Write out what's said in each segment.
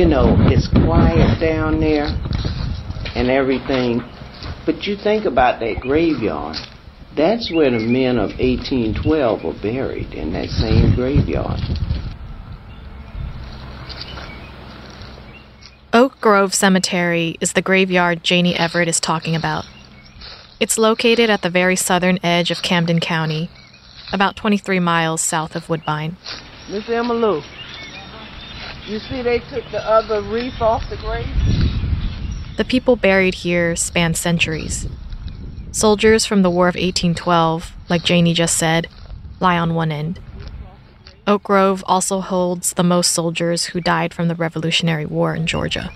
you know, it's quiet down there and everything. But you think about that graveyard. That's where the men of 1812 were buried, in that same graveyard. Oak Grove Cemetery is the graveyard Jannie Everette is talking about. It's located at the very southern edge of Camden County, about 23 miles south of Woodbine. Miss Emma Lou, you see they took the other reef off the grave? The people buried here span centuries. Soldiers from the War of 1812, like Jannie just said, lie on one end. Oak Grove also holds the most soldiers who died from the Revolutionary War in Georgia.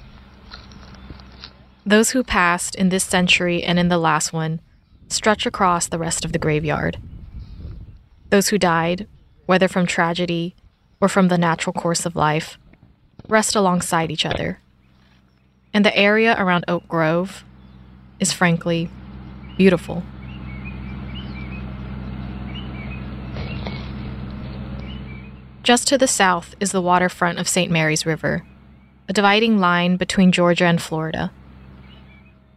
Those who passed in this century and in the last one stretch across the rest of the graveyard. Those who died, whether from tragedy or from the natural course of life, rest alongside each other. And the area around Oak Grove is frankly beautiful. Just to the south is the waterfront of St. Mary's River, a dividing line between Georgia and Florida.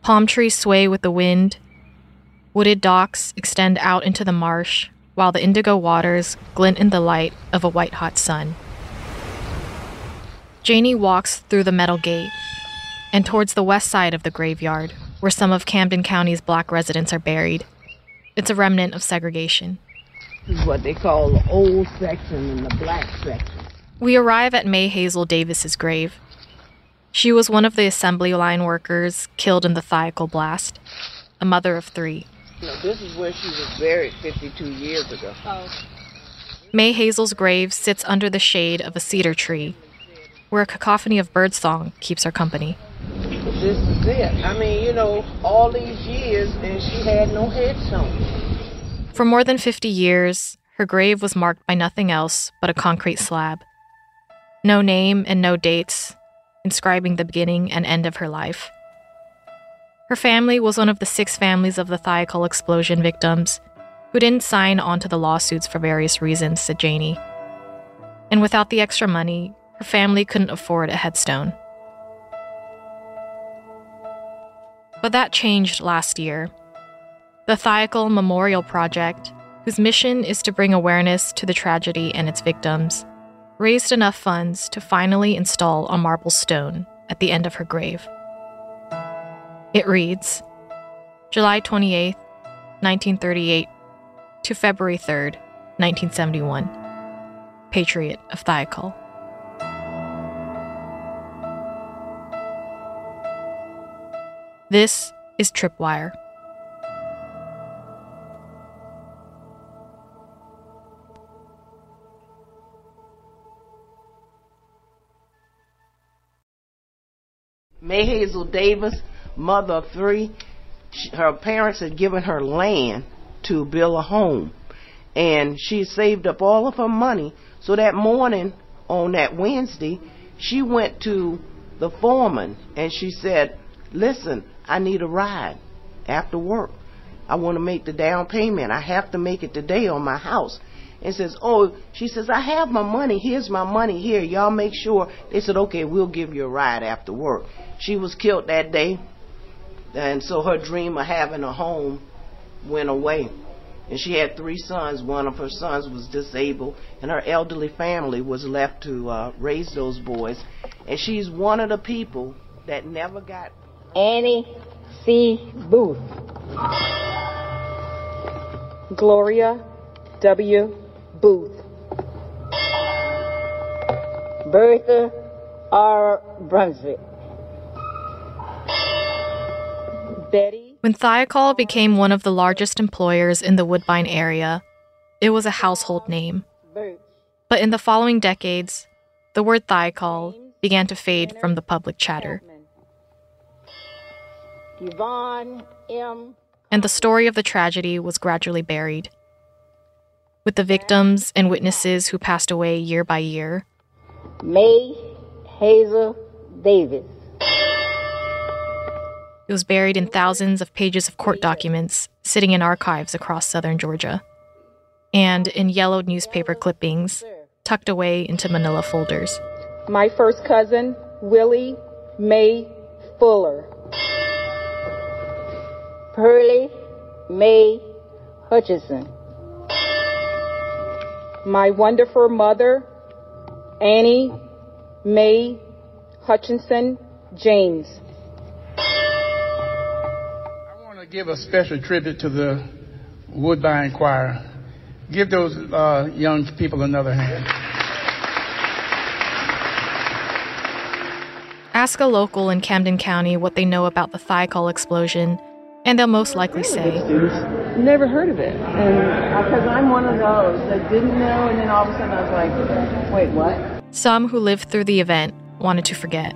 Palm trees sway with the wind, wooded docks extend out into the marsh, while the indigo waters glint in the light of a white hot sun. Jannie walks through the metal gate and towards the west side of the graveyard, where some of Camden County's black residents are buried. It's a remnant of segregation. This is what they call the old section and the black section. We arrive at May Hazel Davis's grave. She was one of the assembly line workers killed in the Thiokol blast, a mother of three. You know, this is where she was buried 52 years ago. Oh. May Hazel's grave sits under the shade of a cedar tree, where a cacophony of birdsong keeps her company. This is it. I mean, you know, all these years, and she had no headstone. For more than 50 years, her grave was marked by nothing else but a concrete slab. No name and no dates, inscribing the beginning and end of her life. Her family was one of the six families of the Thiokol explosion victims who didn't sign on to the lawsuits for various reasons, said Jannie. And without the extra money, her family couldn't afford a headstone. But that changed last year the Thiokol Memorial Project, whose mission is to bring awareness to the tragedy and its victims, raised enough funds to finally install a marble stone at the end of her grave. It reads July 28, 1938 to February 3, 1971. Patriot of Thiokol. This is Tripwire. May Hazel Davis, mother of three, her parents had given her land to build a home. And she saved up all of her money. So that morning, on that Wednesday, she went to the foreman and she said, Listen, I need a ride after work. I want to make the down payment. I have to make it today on my house and says, "Oh," she says, "I have my money. Here's my money here. Y'all make sure." They said, "Okay, we'll give you a ride after work." She was killed that day, and so her dream of having a home went away. And she had three sons. One of her sons was disabled, and her elderly family was left to uh, raise those boys. And she's one of the people that never got. Annie C. Booth. Gloria W. Booth. Bertha R. Brunswick. Betty. When Thiokol became one of the largest employers in the Woodbine area, it was a household name. But in the following decades, the word Thiokol began to fade from the public chatter. And the story of the tragedy was gradually buried with the victims and witnesses who passed away year by year. May Hazel Davis. It was buried in thousands of pages of court documents sitting in archives across southern Georgia, and in yellowed newspaper clippings tucked away into manila folders. My first cousin, Willie Mae Fuller. Pearlie Mae Hutchison. My wonderful mother, Annie Mae Hutchinson James. I want to give a special tribute to the Woodbine Choir. Give those uh, young people another hand. Ask a local in Camden County what they know about the Thiokol explosion, and they'll most likely say, Never heard of it. And because I'm one of those that didn't know, and then all of a sudden I was like, wait, what? Some who lived through the event wanted to forget.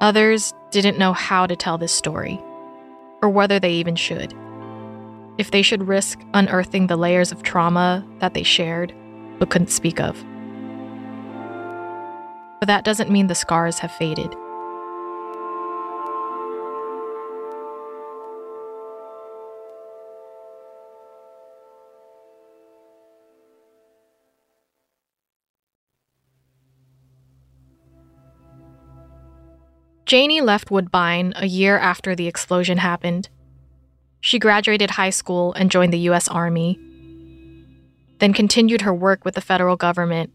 Others didn't know how to tell this story, or whether they even should. If they should risk unearthing the layers of trauma that they shared but couldn't speak of. But that doesn't mean the scars have faded. Jannie left Woodbine a year after the explosion happened. She graduated high school and joined the U.S. Army, then continued her work with the federal government,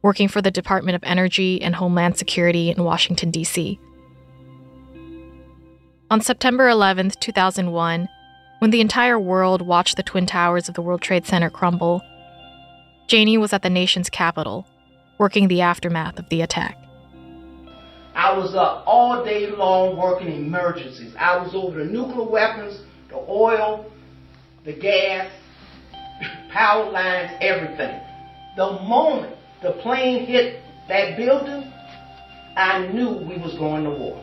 working for the Department of Energy and Homeland Security in Washington, D.C. On September 11, 2001, when the entire world watched the Twin Towers of the World Trade Center crumble, Jannie was at the nation's capital, working the aftermath of the attack. I was up all day long working emergencies. I was over the nuclear weapons, the oil, the gas, power lines, everything. The moment the plane hit that building, I knew we was going to war.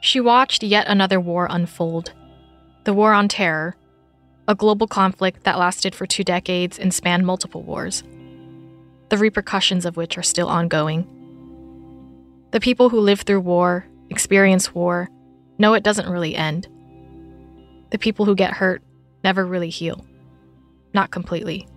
She watched yet another war unfold the War on Terror, a global conflict that lasted for two decades and spanned multiple wars, the repercussions of which are still ongoing. The people who live through war, experience war, know it doesn't really end. The people who get hurt never really heal. Not completely.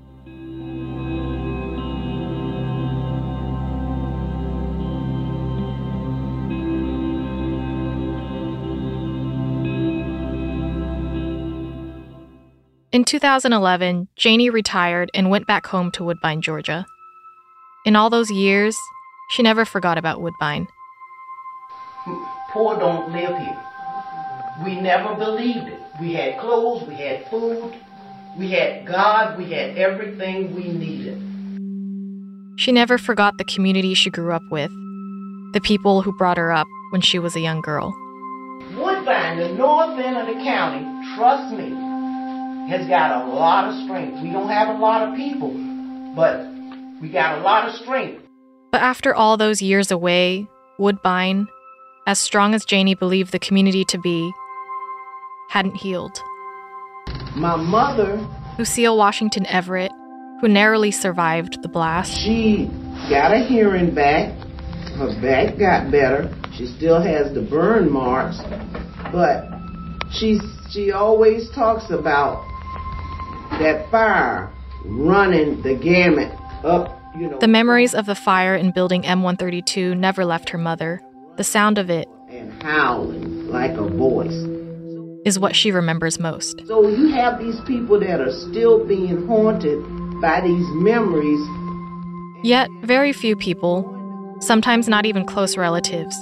In 2011, Jannie retired and went back home to Woodbine, Georgia. In all those years, she never forgot about Woodbine. Poor don't live here. We never believed it. We had clothes, we had food, we had God, we had everything we needed. She never forgot the community she grew up with, the people who brought her up when she was a young girl. Woodbine, the north end of the county, trust me, has got a lot of strength. We don't have a lot of people, but we got a lot of strength. But after all those years away, Woodbine, as strong as Jannie believed the community to be, hadn't healed. My mother, Lucille Washington Everett, who narrowly survived the blast, she got a hearing back. Her back got better. She still has the burn marks, but she she always talks about that fire running the gamut up, you know. the memories of the fire in building M132 never left her mother. The sound of it and howling like a voice. is what she remembers most. So you have these people that are still being haunted by these memories. Yet, very few people, sometimes not even close relatives,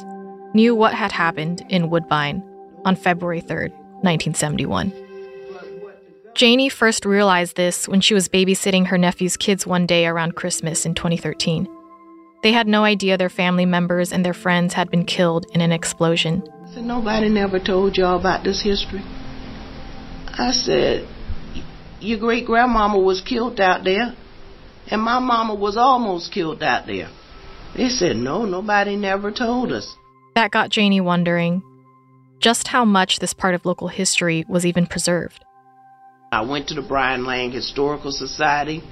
knew what had happened in Woodbine on February 3rd, 1971. Jannie first realized this when she was babysitting her nephew's kids one day around Christmas in 2013. They had no idea their family members and their friends had been killed in an explosion. I said, Nobody never told y'all about this history. I said, Your great grandmama was killed out there, and my mama was almost killed out there. They said, No, nobody never told us. That got Jannie wondering just how much this part of local history was even preserved. I went to the Bryan-Lang Historical Society,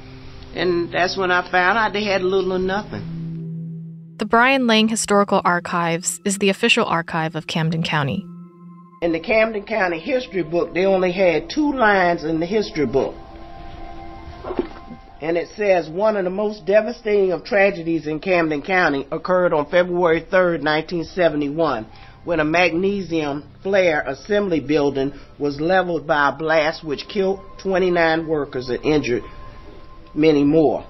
and that's when I found out they had little or nothing. The Bryan-Lang Historical Archives is the official archive of Camden County. In the Camden County history book, they only had two lines in the history book. And it says one of the most devastating of tragedies in Camden County occurred on February 3, 1971, when a magnesium flare assembly building was leveled by a blast which killed 29 workers and injured many more.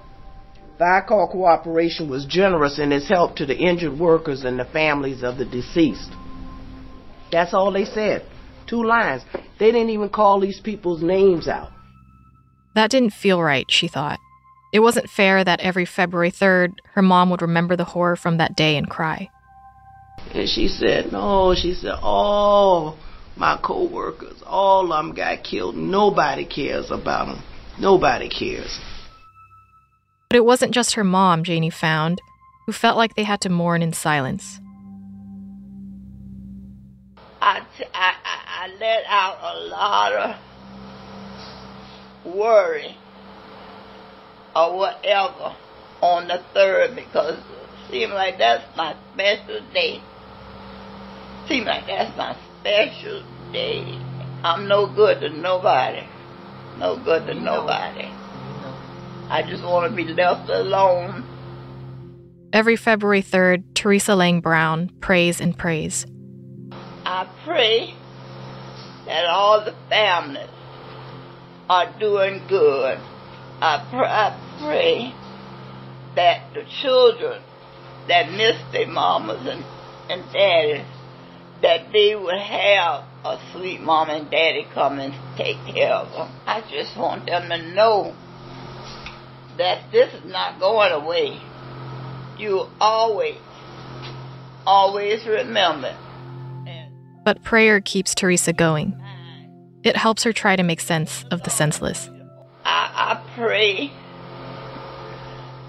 Thiokol Cooperation was generous in its help to the injured workers and the families of the deceased. That's all they said. Two lines. They didn't even call these people's names out. That didn't feel right, she thought. It wasn't fair that every February 3rd, her mom would remember the horror from that day and cry. And she said, no, she said, all my co-workers, all of them got killed. Nobody cares about them. Nobody cares. But it wasn't just her mom, Jannie found, who felt like they had to mourn in silence. I, t- I, I, I let out a lot of worry or whatever on the third because it seemed like that's my special day. Seems like that's my special day. I'm no good to nobody. No good to nobody. I just want to be left alone. Every February 3rd, Teresa Lang Brown prays and prays. I pray that all the families are doing good. I, pr- I pray that the children that miss their mamas and, and daddies, that they would have a sweet mom and daddy come and take care of them. I just want them to know that this is not going away. You always, always remember. But prayer keeps Teresa going. It helps her try to make sense of the senseless. I, I pray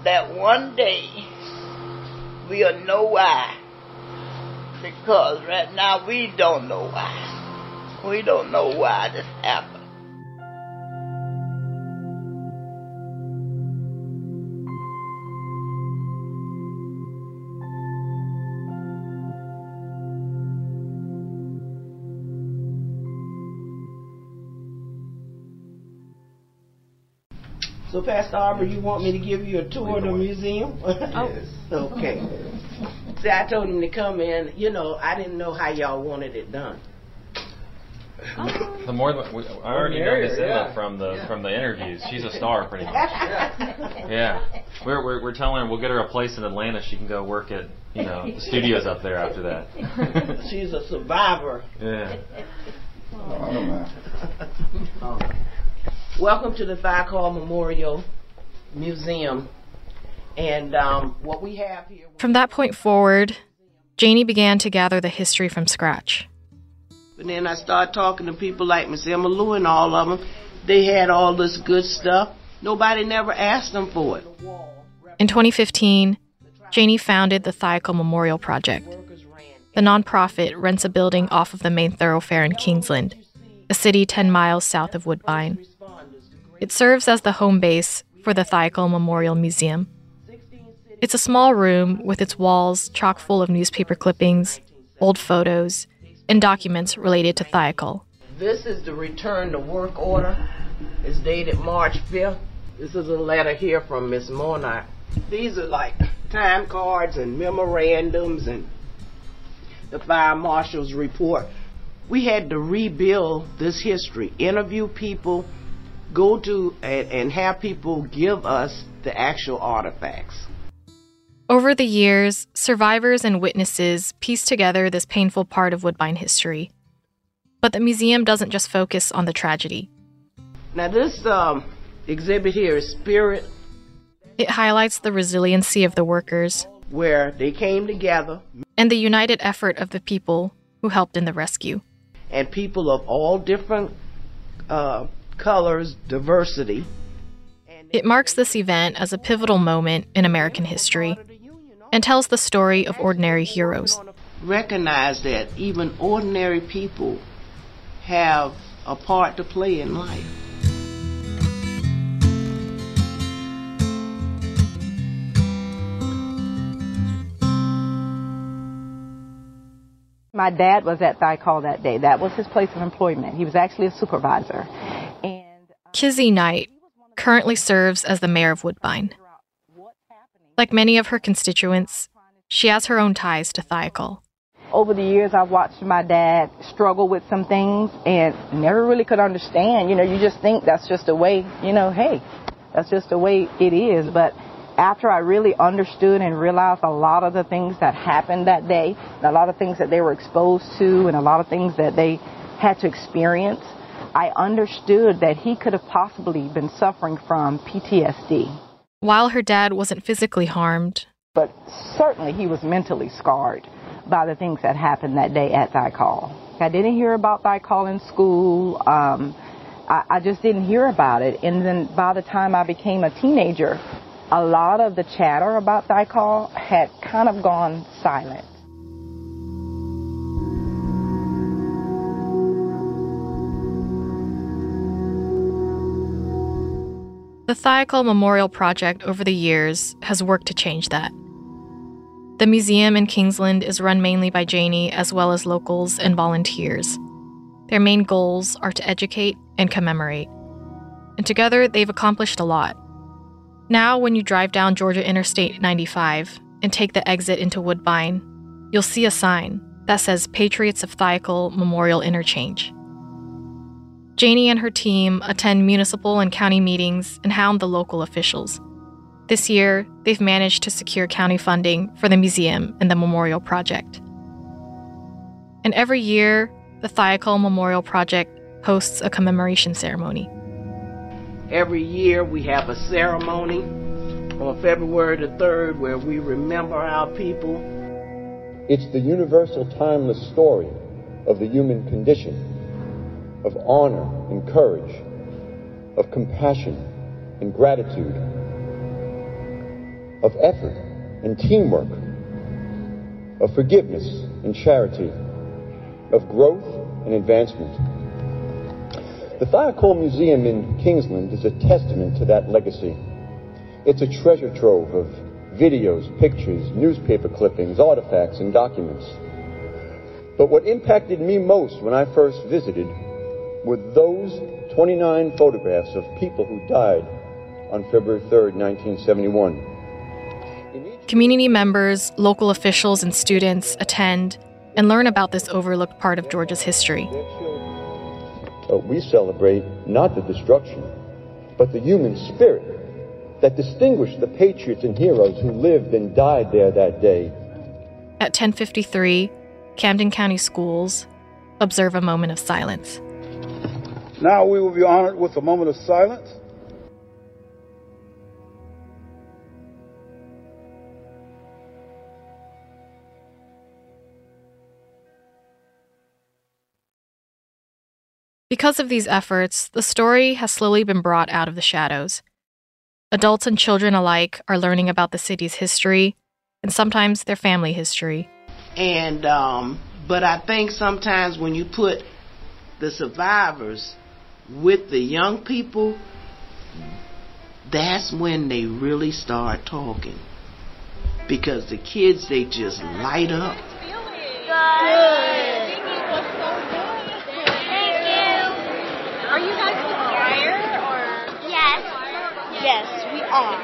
that one day we'll know why. Because right now we don't know why. We don't know why this happened. So, Pastor Aubrey, you want me to give you a tour of the museum? Yes. okay. See, I told him to come in. You know, I didn't know how y'all wanted it done. Oh. The more we, I already know Miss Emma yeah. from the Yeah. from the interviews. She's a star, pretty much. Yeah, we're, we're we're telling her we'll get her a place in Atlanta. She can go work at you know the studios up there after that. She's a survivor. yeah. I don't mind. Welcome to the Thiokol Memorial Museum. And um, what we have here. From that point forward, Jannie began to gather the history from scratch. And then I started talking to people like Miss Emma Lou and all of them. They had all this good stuff. Nobody never asked them for it. In 2015, Jannie founded the Thiokol Memorial Project. The nonprofit rents a building off of the main thoroughfare in Kingsland, a city 10 miles south of Woodbine. It serves as the home base for the Thiokol Memorial Museum. It's a small room with its walls chock full of newspaper clippings, old photos, and documents related to Thiokol. This is the return to work order. It's dated March 5th. This is a letter here from Miss Monarch. These are like time cards and memorandums and the fire marshal's report. We had to rebuild this history, interview people, go to and, and have people give us the actual artifacts. Over the years, survivors and witnesses piece together this painful part of Woodbine history. But the museum doesn't just focus on the tragedy. Now this um, exhibit here is Spirit, It highlights the resiliency of the workers where they came together and the united effort of the people who helped in the rescue. and people of all different uh, colors, diversity. It marks this event as a pivotal moment in American history and tells the story of ordinary heroes. Recognize that even ordinary people have a part to play in life. My dad was at thy Thiokol that day. That was his place of employment. He was actually a supervisor. And uh, Kizzy Knight, currently serves as the mayor of Woodbine. Like many of her constituents, she has her own ties to Thiokol. Over the years, I've watched my dad struggle with some things and never really could understand. You know, you just think that's just the way, you know, hey, that's just the way it is. But after I really understood and realized a lot of the things that happened that day, a lot of things that they were exposed to, and a lot of things that they had to experience, I understood that he could have possibly been suffering from PTSD. While her dad wasn't physically harmed, but certainly he was mentally scarred by the things that happened that day at Thiokol. I didn't hear about Thiokol in school. Um, I, I just didn't hear about it. And then by the time I became a teenager, a lot of the chatter about Thiokol had kind of gone silent. The Thiokol Memorial Project over the years has worked to change that. The museum in Kingsland is run mainly by Jannie as well as locals and volunteers. Their main goals are to educate and commemorate. And together, they've accomplished a lot. Now, when you drive down Georgia Interstate 95 and take the exit into Woodbine, you'll see a sign that says Patriots of Thiokol Memorial Interchange. Jannie and her team attend municipal and county meetings and hound the local officials. This year, they've managed to secure county funding for the museum and the memorial project. And every year, the Thiokol Memorial Project hosts a commemoration ceremony. Every year, we have a ceremony on February the 3rd where we remember our people. It's the universal, timeless story of the human condition of honor and courage, of compassion and gratitude, of effort and teamwork, of forgiveness and charity, of growth and advancement. The Thiokol Museum in Kingsland is a testament to that legacy. It's a treasure trove of videos, pictures, newspaper clippings, artifacts, and documents. But what impacted me most when I first visited were those 29 photographs of people who died on February 3rd, 1971. Community members, local officials, and students attend and learn about this overlooked part of Georgia's history. Uh, we celebrate not the destruction, but the human spirit that distinguished the patriots and heroes who lived and died there that day. At 1053, Camden County Schools observe a moment of silence. Now we will be honored with a moment of silence. Because of these efforts, the story has slowly been brought out of the shadows. Adults and children alike are learning about the city's history and sometimes their family history. And, um, but I think sometimes when you put the survivors with the young people, that's when they really start talking. Because the kids, they just light up. Good. Thank you. Are you guys choir or? Yes. Yes, we are.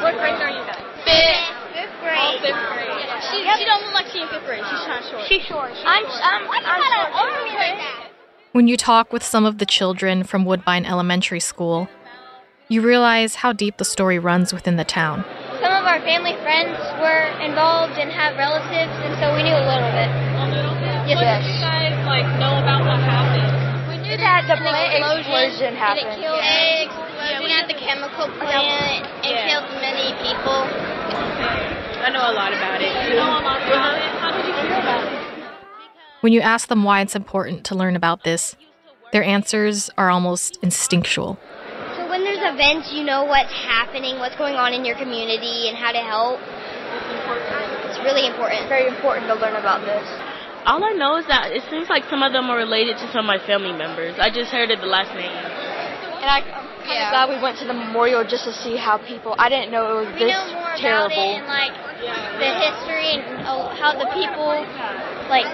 What grade are you guys? Fifth. Fifth grade. Oh, fifth grade. She, she don't look like she's in fifth grade. She's kind of short. She's short. She's I'm, I'm, I'm, I'm short. Army like that. When you talk with some of the children from Woodbine Elementary School, you realize how deep the story runs within the town. Some of our family friends were involved and have relatives, and so we knew a little bit. A little bit? Yes. What did you guys like know about what happened? We knew that the plant explosion happened. And it killed yeah. explosion yeah, at the chemical plant and yeah. killed many people. Okay. I know a lot about it. You know a lot about it? How did you hear about it? When you ask them why it's important to learn about this, their answers are almost instinctual. So when there's events, you know what's happening, what's going on in your community, and how to help. It's really important. Very important to learn about this. All I know is that it seems like some of them are related to some of my family members. I just heard of the last name. And I, I'm kind of glad we went to the memorial just to see how people. I didn't know it was We this know more terrible. about it and like the history and oh, how the people, like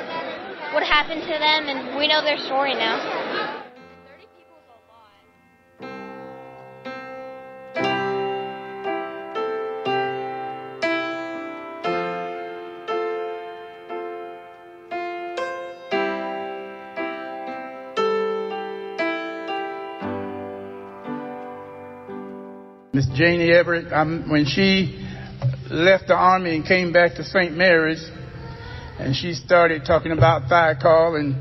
what happened to them, and we know their story now. Miss Jannie Everette, I'm, when she left the Army and came back to St. Mary's, and she started talking about Thiokol, and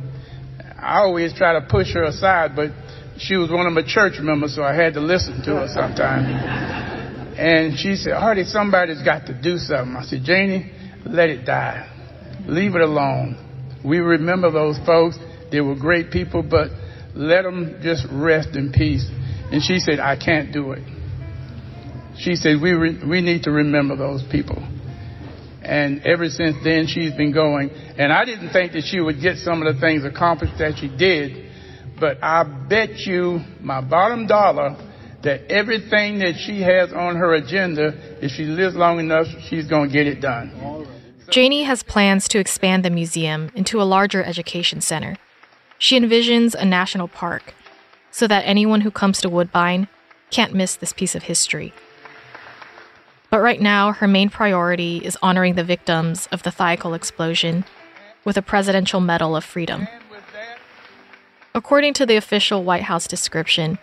I always try to push her aside, but she was one of my church members, so I had to listen to her sometimes. And she said, Hardy, somebody's got to do something. I said, Jannie, let it die. Leave it alone. We remember those folks. They were great people, but let them just rest in peace. And she said, I can't do it. She said, we, re- we need to remember those people. And ever since then, she's been going. And I didn't think that she would get some of the things accomplished that she did. But I bet you my bottom dollar that everything that she has on her agenda, if she lives long enough, she's going to get it done. Jannie has plans to expand the museum into a larger education center. She envisions a national park so that anyone who comes to Woodbine can't miss this piece of history. But right now, her main priority is honoring the victims of the Thiokol explosion with a Presidential Medal of Freedom. According to the official White House description,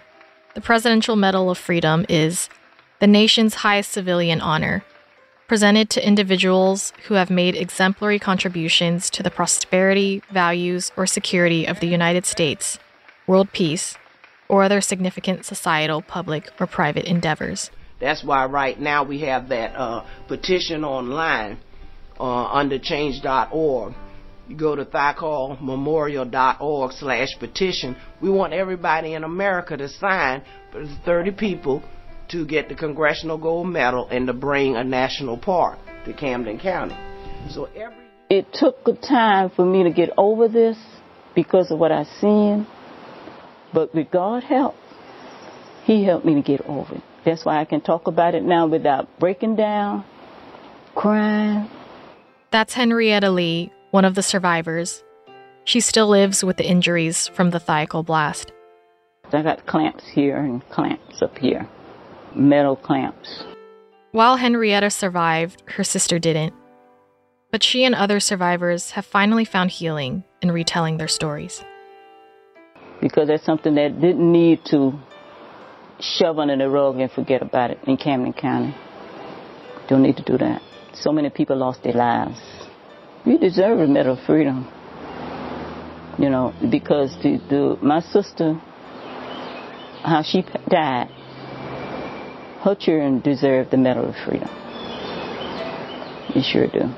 the Presidential Medal of Freedom is the nation's highest civilian honor, presented to individuals who have made exemplary contributions to the prosperity, values, or security of the United States, world peace, or other significant societal, public, or private endeavors. That's why right now we have that uh, petition online uh, under change.org. You go to thiokolmemorial.org slash petition. We want everybody in America to sign, but it's 30 people to get the Congressional Gold Medal and to bring a national park to Camden County. So every It took a time for me to get over this because of what I seen, but with God's help, He helped me to get over it. That's why I can talk about it now without breaking down, crying. That's Henrietta Lee, one of the survivors. She still lives with the injuries from the Thiokol blast. I got clamps here and clamps up here, metal clamps. While Henrietta survived, her sister didn't. But she and other survivors have finally found healing in retelling their stories. Because that's something that didn't need to shove under the rug and forget about it in Camden County. Don't need to do that. So many people lost their lives. You deserve a Medal of Freedom. You know, because the, the, my sister, how she died, her children deserve the Medal of Freedom. You sure do.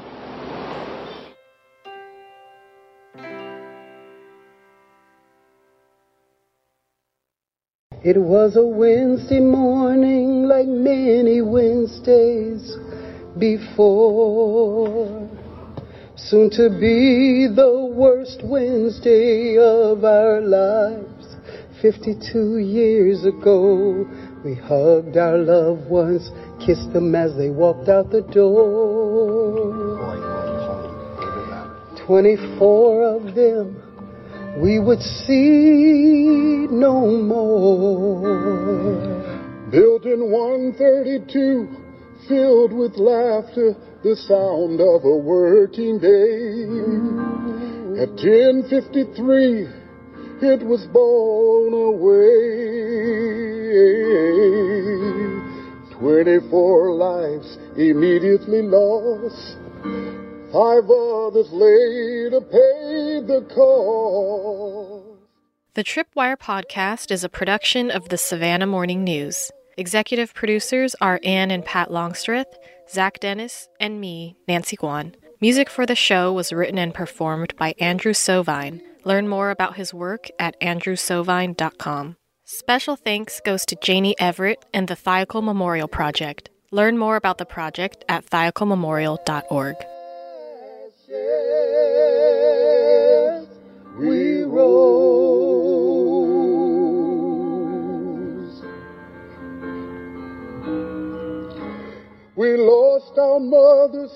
It was a Wednesday morning like many Wednesdays before. Soon to be the worst Wednesday of our lives. 52 years ago, we hugged our loved ones, kissed them as they walked out the door. 24 of them we would see no more. Built in 132, filled with laughter, the sound of a working day. At 1053, it was blown away. 24 lives immediately lost. Five others later paid the. The Tripwire podcast is a production of the Savannah Morning News. Executive producers are Anne and Pat Longstreth, Zach Dennis, and me, Nancy Guan. Music for the show was written and performed by Andrew Sovine. Learn more about his work at andrewsovine.com. Special thanks goes to Jannie Everette and the Thiokol Memorial Project. Learn more about the project at thiokolmemorial.org. we rose. We lost our mothers,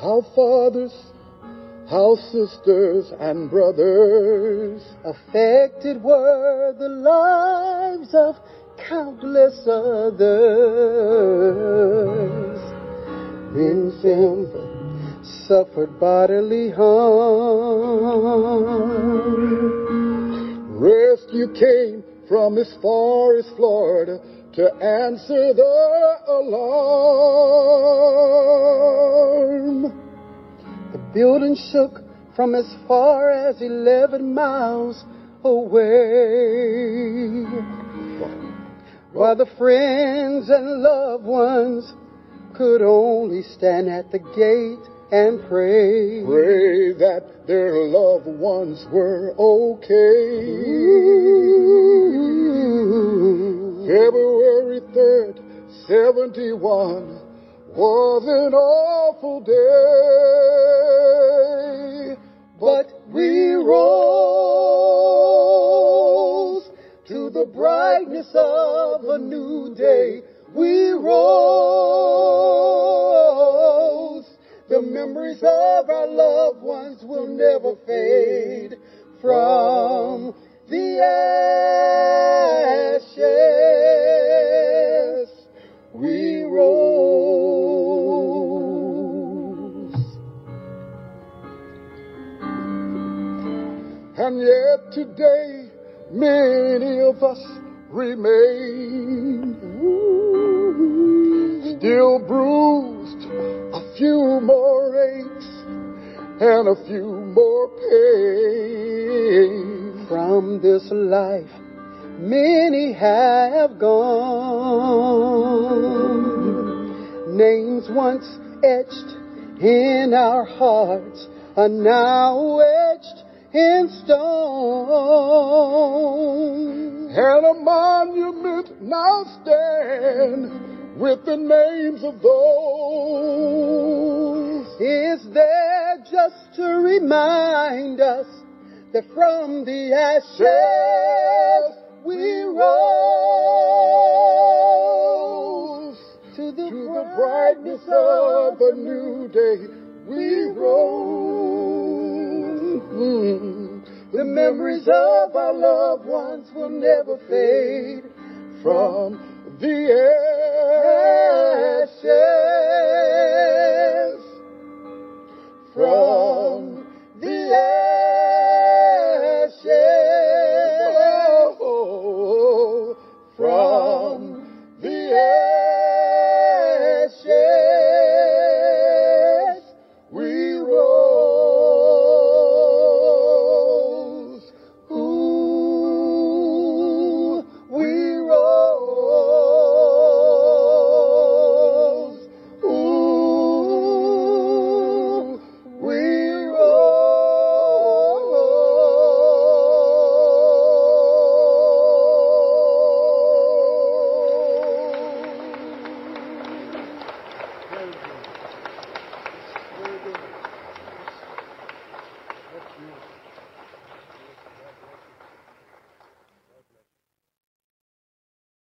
our fathers, our sisters and brothers. Affected were the lives of countless others. In film suffered bodily harm. Rescue came from as far as Florida to answer the alarm. The building shook from as far as 11 miles away. While the friends and loved ones could only stand at the gate and pray. Pray that their loved ones were okay. Mm-hmm. February 3rd, 71 was an awful day. But we rose to the brightness of a new day. We rose. The memories of our loved ones will never fade from the ashes. We rose. And yet today, many of us remain still bruised, few more aches and a few more pains. From this life, many have gone. Names once etched in our hearts are now etched in stone. And a monument now stands with the names of those. Is there just to remind us that from the ashes we rose to the, to the brightness of a new day? We rose. Mm. The memories of our loved ones will never fade from the ashes. From